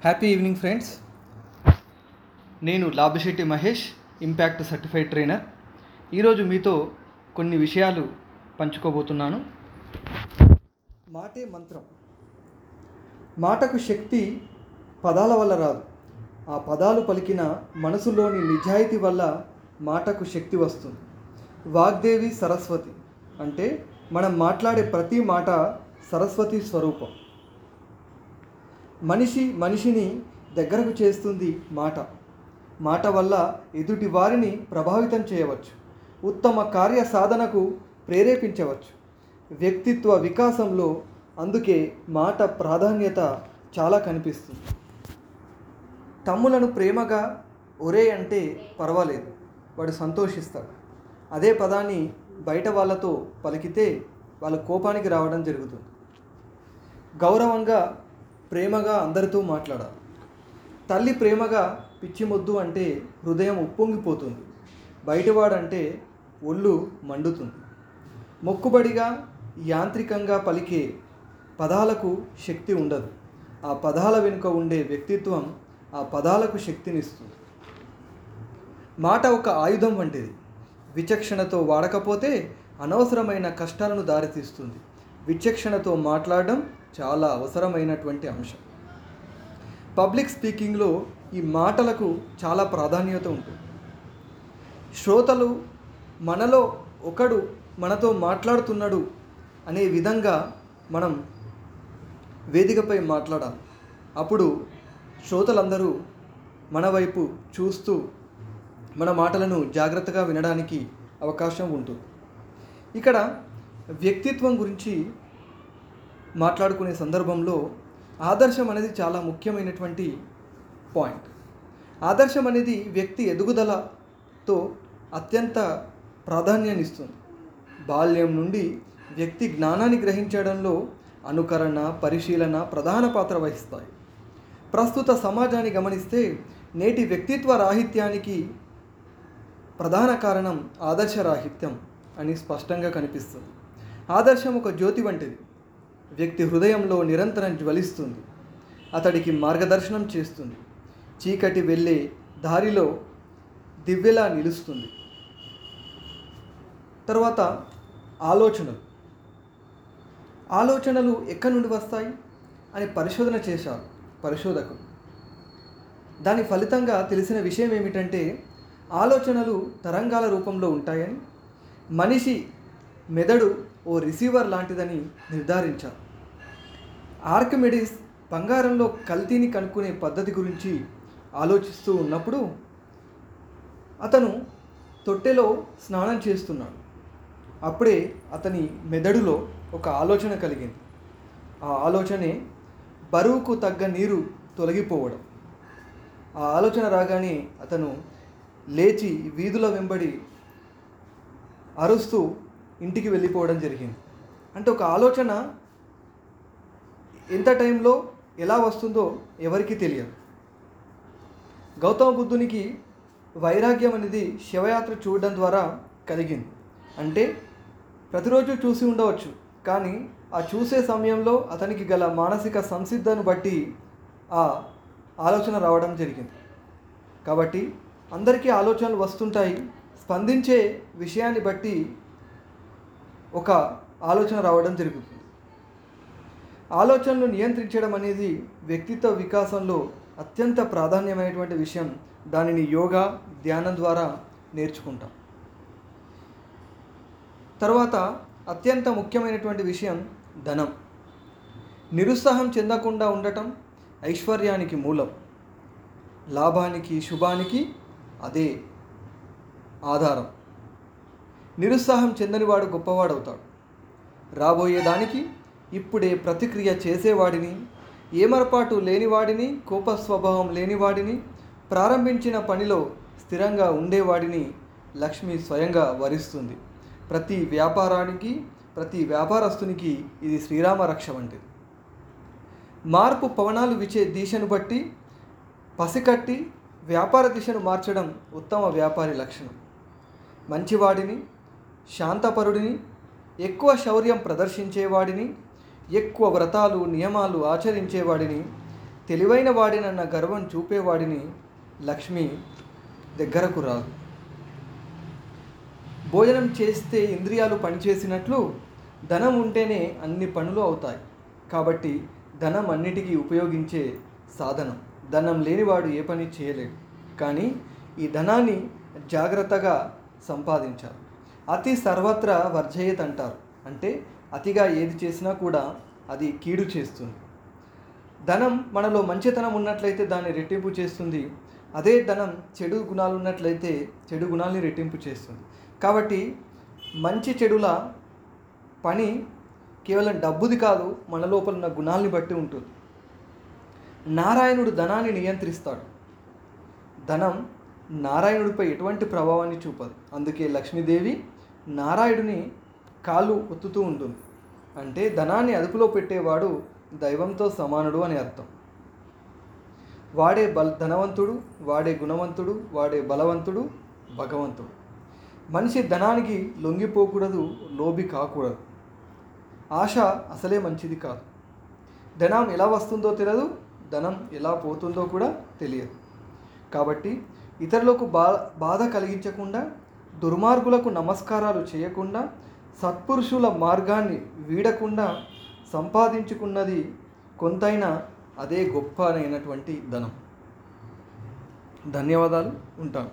Happy evening friends నేను Labhasetti Mahesh impact certified trainer ఈరోజు మీతో కొన్ని విషయాలు పంచుకోబోతున్నాను. మాటే మంత్రం. మాటకు శక్తి పదాల వల్ల రాదు. ఆ పదాలు పలికిన మనసులోని నిజాయితీ వల్ల మాటకు శక్తి వస్తుంది. వాగ్దేవి సరస్వతి అంటే మనం మాట్లాడే ప్రతి మాట సరస్వతి స్వరూపం. మనిషి మనిషిని దగ్గరకు చేస్తుంది మాట. మాట వల్ల ఎదుటి వారిని ప్రభావితం చేయవచ్చు. ఉత్తమ కార్య సాధనకు ప్రేరేపించవచ్చు. వ్యక్తిత్వ వికాసంలో అందుకే మాట ప్రాధాన్యత చాలా కనిపిస్తుంది. తమ్ములను ప్రేమగా ఒరే అంటే పర్వాలేదు. వాడు సంతోషిస్తాడు. అదే పదాన్ని బయట వాళ్ళతో పలికితే వాళ్ళ కోపానికి రావడం జరుగుతుంది. గౌరవంగా ప్రేమగా అందరితో మాట్లాడాలి. తల్లి ప్రేమగా పిచ్చిమొద్దు అంటే హృదయం ఉప్పొంగిపోతుంది. బయటవాడంటే ఒళ్ళు మండుతుంది. మొక్కుబడిగా యాంత్రికంగా పలికే పదాలకు శక్తి ఉండదు. ఆ పదాల వెనుక ఉండే వ్యక్తిత్వం ఆ పదాలకు శక్తినిస్తుంది. మాట ఒక ఆయుధం వంటిది. విచక్షణతో వాడకపోతే అనవసరమైన కష్టాలను దారితీస్తుంది. విచక్షణతో మాట్లాడడం చాలా అవసరమైనటువంటి అంశం. పబ్లిక్ స్పీకింగ్లో ఈ మాటలకు చాలా ప్రాధాన్యత ఉంటుంది. శ్రోతలు మనలో ఒకడు మనతో మాట్లాడుతున్నాడు అనే విధంగా మనం వేదికపై మాట్లాడాలి. అప్పుడు శ్రోతలందరూ మన వైపు చూస్తూ మన మాటలను జాగ్రత్తగా వినడానికి అవకాశం ఉంటుంది. ఇక్కడ వ్యక్తిత్వం గురించి మాట్లాడుకునే సందర్భంలో ఆదర్శం అనేది చాలా ముఖ్యమైనటువంటి పాయింట్. ఆదర్శం అనేది వ్యక్తి ఎదుగుదలతో అత్యంత ప్రాధాన్యాన్ని ఇస్తుంది. బాల్యం నుండి వ్యక్తి జ్ఞానాన్ని గ్రహించడంలో అనుకరణ పరిశీలన ప్రధాన పాత్ర వహిస్తాయి. ప్రస్తుత సమాజాన్ని గమనిస్తే నేటి వ్యక్తిత్వ రాహిత్యానికి ప్రధాన కారణం ఆదర్శ రాహిత్యం అని స్పష్టంగా కనిపిస్తుంది. ఆదర్శం ఒక జ్యోతి వంటిది. వ్యక్తి హృదయంలో నిరంతరం జ్వలిస్తుంది. అతడికి మార్గదర్శనం చేస్తుంది. చీకటి వెళ్ళే దారిలో దివ్యలా నిలుస్తుంది. తర్వాత ఆలోచనలు. ఆలోచనలు ఎక్కడి నుండి వస్తాయి? అని పరిశోధన చేశారు పరిశోధకులు దాని ఫలితంగా తెలిసిన విషయం ఏమిటంటే ఆలోచనలు తరంగాల రూపంలో ఉంటాయని మనిషి మెదడు ఓ రిసీవర్ లాంటిదని నిర్ధారించారు. ఆర్కిమెడిస్ బంగారంలో కల్తీని కనుక్కునే పద్ధతి గురించి ఆలోచిస్తూ ఉన్నప్పుడు అతను తొట్టెలో స్నానం చేస్తున్నాడు. అప్పుడే అతని మెదడులో ఒక ఆలోచన కలిగింది. ఆ ఆలోచనే బరువుకు తగ్గ నీరు తొలగిపోవడం. ఆ ఆలోచన రాగానే అతను లేచి వీధుల వెంబడి అరుస్తూ ఇంటికి వెళ్ళిపోవడం జరిగింది. అంటే ఒక ఆలోచన ఎంత టైంలో ఎలా వస్తుందో ఎవరికీ తెలియదు. గౌతమ బుద్ధునికి వైరాగ్యం అనేది శివయాత్ర చూడడం ద్వారా కలిగింది. అంటే ప్రతిరోజు చూసి ఉండవచ్చు కానీ ఆ చూసే సమయంలో అతనికి గల మానసిక సంసిద్ధను బట్టి ఆ ఆలోచన రావడం జరిగింది. కాబట్టి అందరికీ ఆలోచనలు వస్తుంటాయి స్పందించే విషయాన్ని బట్టి ఒక ఆలోచన రావడం జరుగుతుంది. ఆలోచనలు నియంత్రించడం అనేది వ్యక్తిత్వ వికాసంలో అత్యంత ప్రాధాన్యమైనటువంటి విషయం. దానిని యోగా ధ్యానం ద్వారా నేర్చుకుంటాం. తర్వాత అత్యంత ముఖ్యమైనటువంటి విషయం ధనం. నిరుత్సాహం చెందకుండా ఉండటం ఐశ్వర్యానికి మూలం. లాభానికి శుభానికి అదే ఆధారం. నిరుత్సాహం చెందనివాడు గొప్పవాడవుతాడు. రాబోయేదానికి ఇప్పుడే ప్రతిక్రియ చేసేవాడిని ఏమరపాటు లేనివాడిని కోప స్వభావం లేనివాడిని ప్రారంభించిన పనిలో స్థిరంగా ఉండేవాడిని లక్ష్మి స్వయంగా వరిస్తుంది. ప్రతి వ్యాపారానికి ప్రతి వ్యాపారస్తునికి ఇది శ్రీరామ రక్ష వంటిది. మార్పు పవనాలు విచే దిశను బట్టి పసికట్టి వ్యాపార దిశను మార్చడం ఉత్తమ వ్యాపారి లక్షణం. మంచివాడిని శాంతపరుడిని ఎక్కువ శౌర్యం ప్రదర్శించేవాడిని ఎక్కువ వ్రతాలు నియమాలు ఆచరించేవాడిని తెలివైన వాడినన్న గర్వం చూపేవాడిని లక్ష్మి దగ్గరకు రాదు. భోజనం చేస్తే ఇంద్రియాలు పనిచేసినట్లు ధనం ఉంటేనే అన్ని పనులు అవుతాయి. కాబట్టి ధనం అన్నిటికీ ఉపయోగించే సాధనం. ధనం లేనివాడు ఏ పని చేయలేడు. కానీ ఈ ధనాన్ని జాగ్రత్తగా సంపాదించాలి. అతి సర్వత్రా వర్జయత్ అంటారు అంటే అతిగా ఏది చేసినా కూడా అది కీడు చేస్తుంది. ధనం మనలో మంచితనం ఉన్నట్లయితే దాన్ని రెట్టింపు చేస్తుంది. అదే ధనం చెడు గుణాలు ఉన్నట్లయితే చెడు గుణాలని రెట్టింపు చేస్తుంది. కాబట్టి మంచి చెడుల పని కేవలం డబ్బుది కాదు మన లోపల ఉన్న గుణాలని బట్టి ఉంటుంది. నారాయణుడు ధనాన్ని నియంత్రిస్తాడు. ధనం నారాయణుడిపై ఎటువంటి ప్రభావాన్ని చూపదు. అందుకే లక్ష్మీదేవి నారాయణుని కాలు ఒత్తుతూ ఉంటుంది. అంటే ధనాన్ని అదుపులో పెట్టేవాడు దైవంతో సమానుడు అని అర్థం. వాడే బల ధనవంతుడు వాడే గుణవంతుడు వాడే బలవంతుడు భగవంతుడు. మనిషి ధనానికి లొంగిపోకూడదు లోబి కాకూడదు. ఆశ అసలే మంచిది కాదు. ధనం ఎలా వస్తుందో తెలియదు ధనం ఎలా పోతుందో కూడా తెలియదు. కాబట్టి ఇతరులకు బా బాధ కలిగించకుండా దుర్మార్గులకు నమస్కారాలు చేయకుండా సత్పురుషుల మార్గాన్ని వీడకుండా సంపాదించుకున్నది కొంతైనా అదే గొప్ప అయినటువంటి ధనం. ధన్యవాదాలు. ఉంటాను.